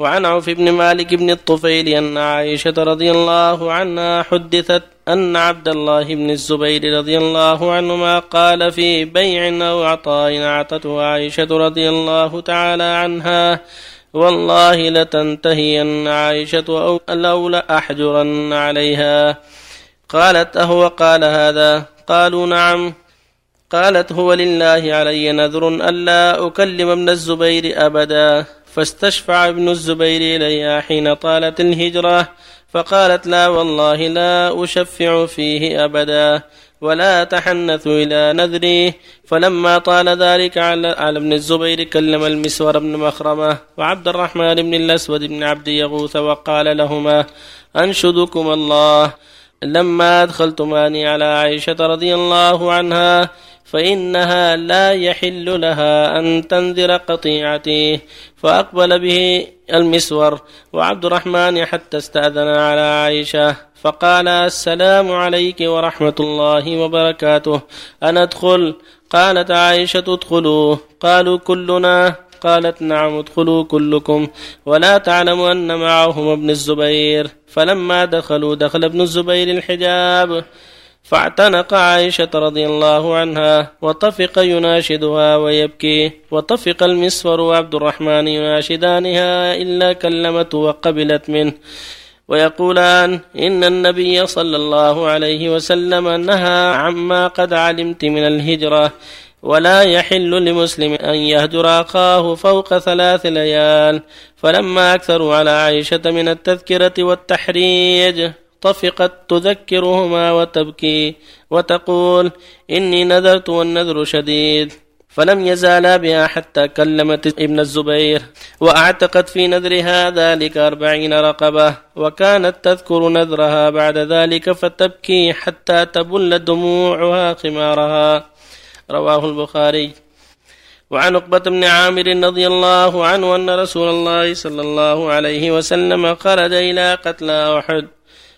وعن عوف بن مالك بن الطفيل أن عائشة رضي الله عنها حدثت أن عبد الله بن الزبير رضي الله عنهما قال في بيع أو عطاء أعطته عائشة رضي الله تعالى عنها. والله لتنتهين عائشة أو لو لأحجرن عليها. قالت أهو قال هذا؟ قالوا نعم. قالت هو لله علي نذر ألا أكلم ابن الزبير أبدا. فاستشفع ابن الزبير إليها حين طالت الهجرة فقالت لا والله لا أشفع فيه أبدا ولا أتحنث إلى نذري. فلما طال ذلك على, على ابن الزبير كلم المسور بن مخرمة وعبد الرحمن بن الأسود بن عبد يغوث وقال لهما أنشدكم الله. لما أدخلتماني على عائشة رضي الله عنها فإنها لا يحل لها أن تنذر قطيعتي. فأقبل به المسور وعبد الرحمن حتى استأذن على عائشة فقال السلام عليك ورحمة الله وبركاته. أنا أدخل؟ قالت عائشة ادخلوا. قالوا كلنا. قالت نعم ادخلوا كلكم ولا تعلم أن معهم ابن الزبير. فلما دخلوا دخل ابن الزبير الحجاب فاعتنق عائشة رضي الله عنها وطفق يناشدها ويبكي وطفق المسور وعبد الرحمن يناشدانها إلا كلمته وقبلت منه. ويقولان إن النبي صلى الله عليه وسلم نهى عما قد علمت من الهجرة. ولا يحل لمسلم أن يهجر أخاه فوق ثلاث ليال فلما أكثروا على عائشة من التذكرة والتحريج طفقت تذكرهما وتبكي وتقول إني نذرت والنذر شديد. فلم يزالا بها حتى كلمت ابن الزبير وأعتقت في نذرها ذلك أربعين رقبة وكانت تذكر نذرها بعد ذلك فتبكي حتى تبل دموعها خمارها. رواه البخاري. وعن عقبة بن عامر رضي الله عنه أن رسول الله صلى الله عليه وسلم خرج إلى قتلى أحد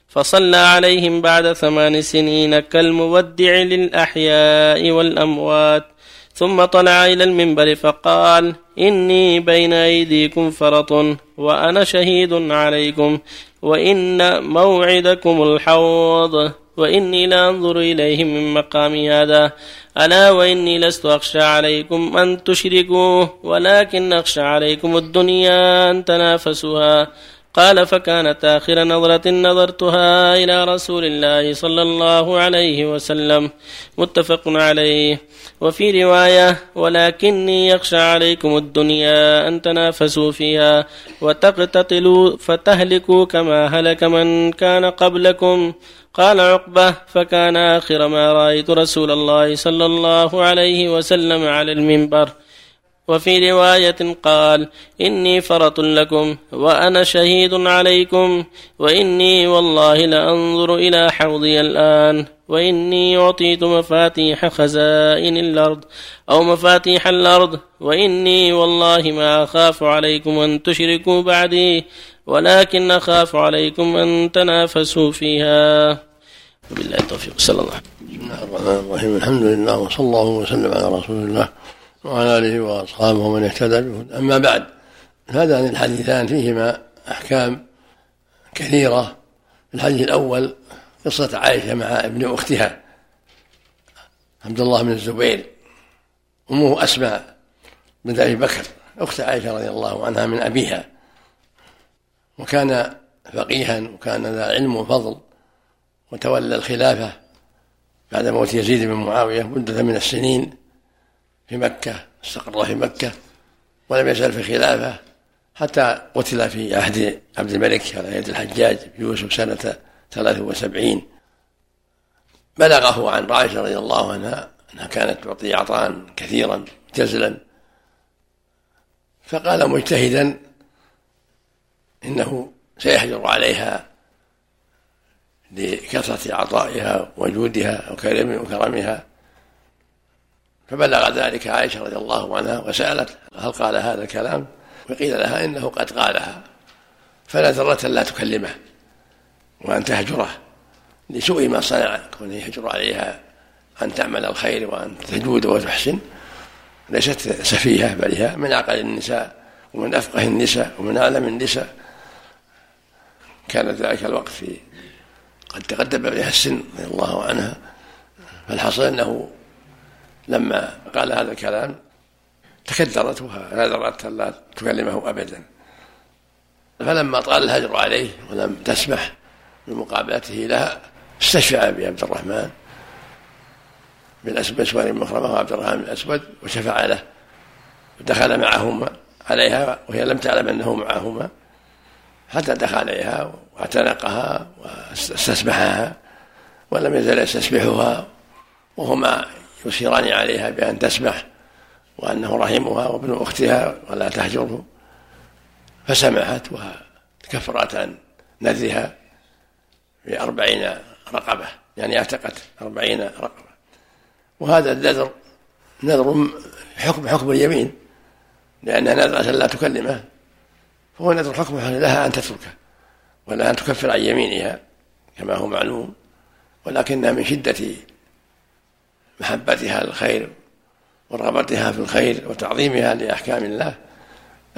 فصلى عليهم بعد ثمان سنين كالمودع للأحياء والأموات. ثم طلع إلى المنبر فقال إني بين أيديكم فرط وأنا شهيد عليكم وإن موعدكم الحوض. وإني لأنظر إليهم من مقام هذا. ألا وإني لست أخشى عليكم أن تشركوا ولكن أخشى عليكم الدنيا أن تنافسوها. قال فكانت آخر نظرة نظرتها إلى رسول الله صلى الله عليه وسلم. متفق عليه. وفي رواية ولكني يخشى عليكم الدنيا أن تنافسوا فيها وتقتتلوا فتهلكوا كما هلك من كان قبلكم. قال عقبة فكان آخر ما رأيت رسول الله صلى الله عليه وسلم على المنبر. وفي رواية قال إني فرط لكم وأنا شهيد عليكم وإني والله لأنظر إلى حوضي الآن وإني أعطيت مفاتيح خزائن الأرض أو مفاتيح الأرض وإني والله ما أخاف عليكم أن تشركوا بعدي ولكن أخاف عليكم أن تنافسوا فيها. وبالله التوفيق. صلى الله عليه وسلم. بسم الله الرحمن الرحيم. الحمد لله وصلى الله وسلم على رسول الله. وعلى آله وأصحابه ومن اهتدى به أما بعد هذان الحديثان فيهما أحكام كثيرة. الحديث الأول قصة عائشة مع ابن أختها عبد الله بن الزبير. أمه أسماء بنت أبي بكر أخت عائشة رضي الله عنها من أبيها. وكان فقيها وكان ذا علم وفضل وتولى الخلافة بعد موت يزيد بن معاوية مدة من السنين. في مكة استقر في مكة ولم يزل في خلافة حتى قتل في عهد عبد الملك على يد الحجاج يوسف سنة ثلاث وسبعين. بلغه عن عائشة رضي الله عنها أنها كانت تعطي عطاء كثيرا جزلا فقال مجتهدا إنه سيحجر عليها لكثرة عطائها وجودها وكرمها. فبلغ ذلك عائشة رضي الله عنها وسألت هل قال هذا الكلام؟ فقيل لها إنه قد قالها. فنذرت لا تكلمه وأن تهجره لسوء ما صنع كونه يهجر عليها أن تعمل الخير وأن تجود وتحسن. ليست سفيهة بل هي من عقل النساء ومن أفقه النساء ومن أعلم النساء. كان ذلك الوقت في قد تقدم بها السن رضي الله عنها. فالحصل أنه لما قال هذا الكلام تكدرت ونذرت لا تكلمه أبدا. فلما طال الهجر عليه ولم تسمح بمقابلته لها استشفع بعبد الرحمن بن اسود بن مخرمة وعبد الرحمن بن الاسود وشفع له. ودخل معهما عليها وهي لم تعلم أنه معهما حتى دخل عليها واعتنقها واستسمحها ولم يزل يستسمحها وهما يشيران عليها بأن تسمح وأنه رحمها وابن أختها ولا تهجره. فسمحت وكفرت عن نذرها بأربعين رقبة يعني أعتقت أربعين رقبة. وهذا النذر نذر حكم حكم اليمين لأنها نذرة لا تكلمه. فهو نذر حكمه لها أن تتركه ولا أن تكفر عن يمينها كما هو معلوم. ولكنها من شدة محبتها للخير ورغبتها في الخير وتعظيمها لأحكام الله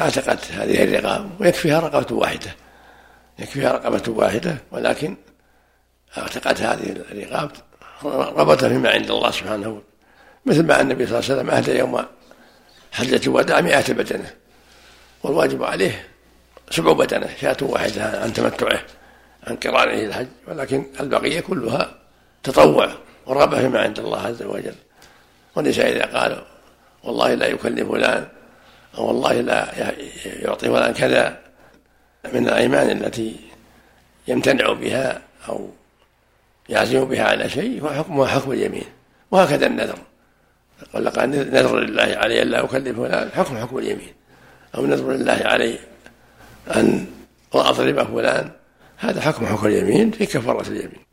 اعتقت هذه الرقاب. ويكفيها رقبة واحدة يكفيها رقبة واحدة ولكن اعتقت هذه الرقاب رغبة فيما عند الله سبحانه مثل ما النبي صلى الله عليه وسلم أهدى يوم حجة الوداع مئة بدنة والواجب عليه سبع بدنة شاة واحدة عن تمتعه عن قرانه الحج ولكن البقية كلها تطوع. ورغبة فيما عند الله عز وجل. وليس إذا قال والله لا يكلم فلان أو والله لا يعطي فلان كذا من الأيمان التي يمتنع بها أو يعزم بها على شيء فحكمها حكم اليمين. وهكذا النذر. قال نذر لله علي أن لا أكلم فلان حكم حكم اليمين. أو نذر لله علي أن أضرب فلان هذا حكم حكم اليمين في كفارة اليمين.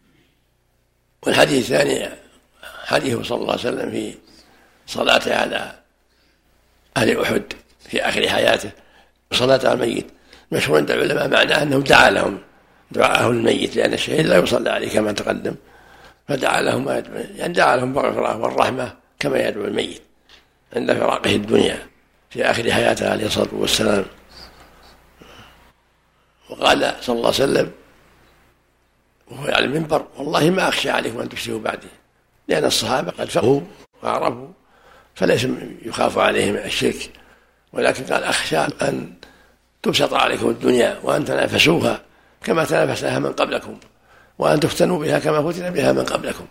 والحديث الثاني حديثه صلى الله عليه وسلم في صلاته على أهل أحد في آخر حياته صلاة على الميت. مشهور عند العلماء معناه أنه دعا لهم دعاءه الميت لأن الشهيد لا يصلى عليه كما تقدم. فدعا لهم يعني دعا لهم بالغفرة والرحمة كما يدعو الميت عند فراقه الدنيا في آخر حياته عليه الصلاة والسلام. وقال صلى الله عليه وسلم وهو على المنبر. والله ما أخشى عليكم أن تشركوا بعدي. لأن الصحابة قد فقهوا وعرفوا فليس يخاف عليهم الشرك. ولكن قال أخشى أن تبسط عليكم الدنيا وأن تنافسوها كما تنافسها من قبلكم وأن تفتنوا بها كما فتن بها من قبلكم.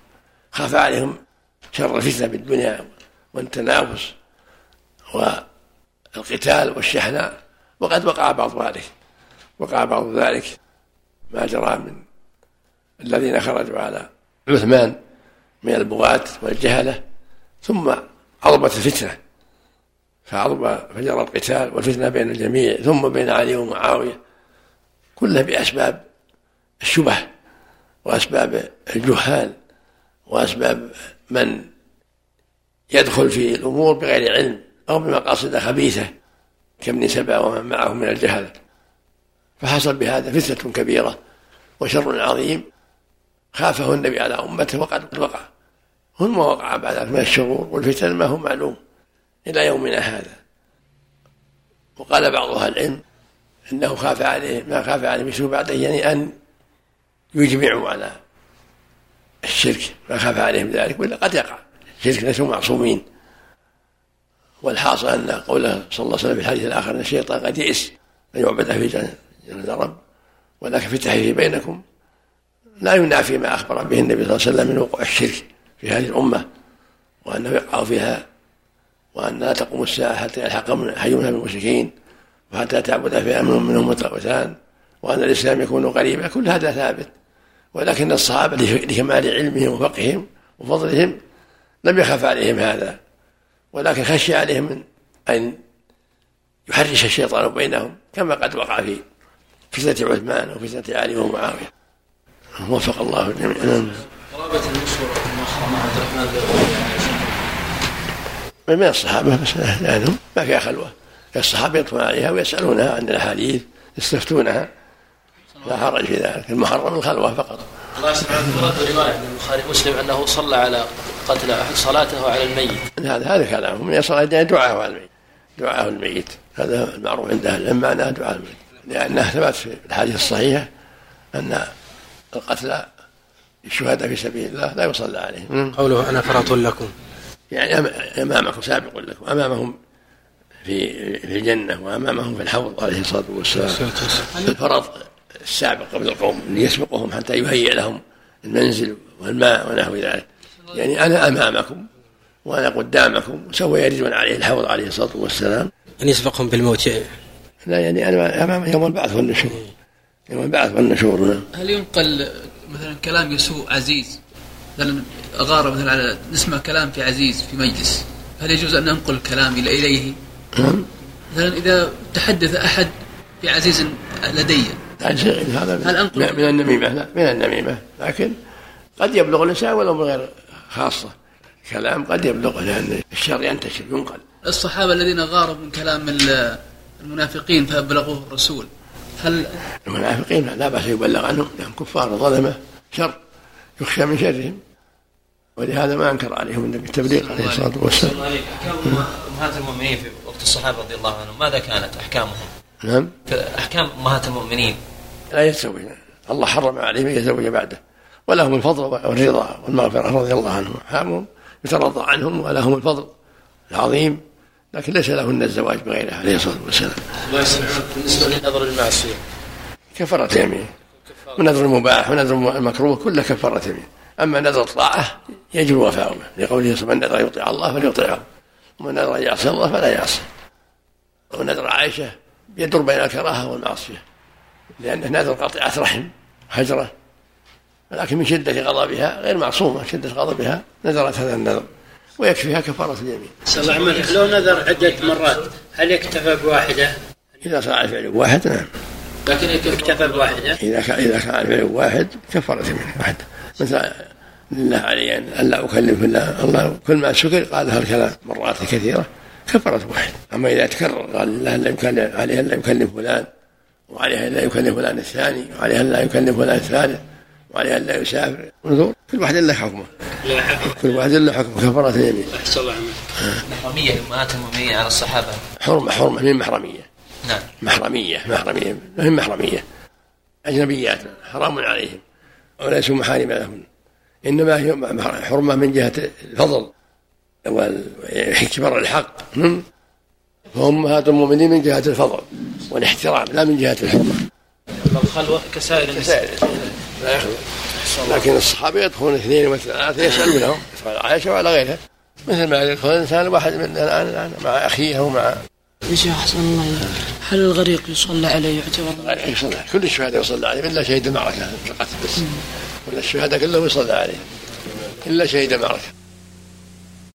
خاف عليهم شر الفتنة بالدنيا والتنافس والقتال والشحناء. وقد وقع بعض ذلك. وقع بعض ذلك. ما جرى من الذين خرجوا على عثمان من البغاة والجهلة ثم عظمت الفتنة فعظم فجرى القتال والفتنة بين الجميع ثم بين علي ومعاوية كلها بأسباب الشبه وأسباب الجهال وأسباب من يدخل في الأمور بغير علم أو بمقاصد خبيثة كابن سبع ومن معه من الجهل. فحصل بهذا فتنة كبيرة وشر عظيم. خافه النبي على أمته وقد وقع. ثم وقع بعد ذلك من الشرور والفتن ما هو معلوم إلى يومنا هذا. وقال بعض أهل العلم إنه خاف عليه ما خاف عليه بسوء بعده يعني أن يجمعوا على الشرك. ما خاف عليهم ذلك ولا قد يقع. الشرك ليسوا معصومين. والحاصل أن قوله صلى الله عليه وسلم في الحديث الآخر إن الشيطان قد يئس أن يعبد في جنة الرب ولكن في التحريف بينكم لا ينافي ما أخبر به النبي صلى الله عليه وسلم من وقوع الشرك في هذه الأمة وأنه يقع فيها وأن لا تقوم الساعة حتى يلحق حي من المشركين وحتى تعبد فئة منهم منهم متقوتان وأن الإسلام يكون قريبا كل هذا ثابت. ولكن الصحابة لكمال علمهم وفقههم وفضلهم لم يخف عليهم هذا. ولكن خشي عليهم من أن يحرش الشيطان بينهم كما قد وقع في فتنة عثمان وفتنة علي ومعاوية. وفق الله الجميع نعم. قرابة المشهور عبد الرحمن من الصحابة؟ بس لأنهم ما فيها خلوة؟ الصحابة يطلعون عليها ويسألونها عن الأحاديث يستفتونها. لا حرج في ذلك. المحرم الخلوة فقط. الله ورد رواية عند البخاري ومسلم أنه صلى على قتل أحد صلاته على الميت. هذا هذا كلامه من يصل إلى دعاءه على الميت. دعاء الميت. هذا المعروف عند أهل العلم معناه دعاء الميت. لأنه ثبت في الحديث الصحيحة أن القتلى الشهداء في سبيل الله لا يصلى عليهم. قوله أنا فرط لكم. يعني أمامكم سابق لكم أمامهم في في الجنة وأمامهم في الحوض عليه الصلاة والسلام. الفرض السابق قبل القوم اللي يسبقهم حتى يهيئ لهم المنزل والماء ونحو ذلك. يعني أنا أمامكم وأنا قدامكم وسوف يردون عليه الحوض عليه الصلاة والسلام. أن يسبقهم بالموت. لا يعني أنا أمام يوم البعث والنشور. يوم البعث والنشور نعم هل ينقل مثلا كلام يسوء عزيز؟ مثلا أغار مثلا على نسمع كلام في عزيز في مجلس هل يجوز أن ننقل الكلام إليه؟ نعم. مثلا إذا تحدث أحد في عزيز لدي هذا هل أنقل؟ من النميمة لا من النميمة. لكن قد يبلغ الإنسان ولو من غير خاصة كلام قد يبلغ لأن الشر ينتشر ينقل. الصحابة الذين غاروا من كلام المنافقين فأبلغوه الرسول. هل المنافقين لا بأس يبلغ عنهم لأنهم كفار ظلمة شر يخشى من شرهم. ولهذا ما أنكر عليهم النبي التبليغ عليه الصلاة والسلام. أحكام أمهات المؤمنين في وقت الصحابة رضي الله عنهم ماذا كانت أحكامهم؟ نعم. أحكام أمهات المؤمنين. لا يتزوج الله حرم عليهم أن يتزوج بعده. ولهم الفضل والرضا والمغفرة رضي الله عنهم. حامهم يترضى عنهم ولهم الفضل العظيم. لكن ليس لهن الزواج بغيره عليه الصلاة والسلام. بالنسبة للنظر المعصية. كفارة يمين. ونذر المباح ونذر المكروه كله كفارة يمين. أما نذر الطاعة يجب وفاؤه لقوله صلى من نذر يطيع الله فليطيعه. ومن نذر يعصي الله فلا يعصي. ونذر عائشة يدور بين الكراهة والمعصية. لأنه نذر قطيعة رحم هجرة. لكن من شدة غضبها غير معصومة شدة غضبها نذرت هذا النذر ويكفيها كفارة اليمين. صلى الله وسلم لو نذر عدة مرات هل يكتفى بواحدة؟ إذا صار الفعل واحد نعم. لكن يكتفى بواحدة؟ إذا كان إذا كان الفعل واحد كفارة اليمين واحد مثل لله علي أن لا أكلم الله الله كل ما سكر قال هالكلام مرات كثيرة كفارة واحد أما إذا تكرر قال الله لا يكلم عليه لا يكلم فلان وعليها لا يكلم فلان الثاني وعليها لا يكلم فلان الثالث وعليها لا يسافر انظر كل واحد له حكمه كل واحد له حكم كفارة اليمين أحسن الله عنك محرمية أمهات المؤمنين على الصحابة. حرمة حرمة من محرمية. نعم. محرمية محرمية من محرمية. أجنبيات حرام عليهم وليسوا محارم لهن إنما هي حرمة من جهة الفضل وكبر الحق. فأمهات المؤمنين من جهة الفضل والاحترام لا من جهة الحرمة الخلوة كسائر النساء. لا يخلو لكن الصحابة يدخلون اثنين وثلاثة يسألونهم يدخل عائشة وعلى غيرها. مثل ما يدخل الإنسان واحد من الآن الآن مع أخيه أو مع يا شيخ أحسن الله هل الغريق يصلى عليه يعتبر يصلى كل الشهداء يصلى عليه إلا شهيد المعركة القتل بس. ولا الشهداء كلهم يصلى عليه. إلا شهيد المعركة.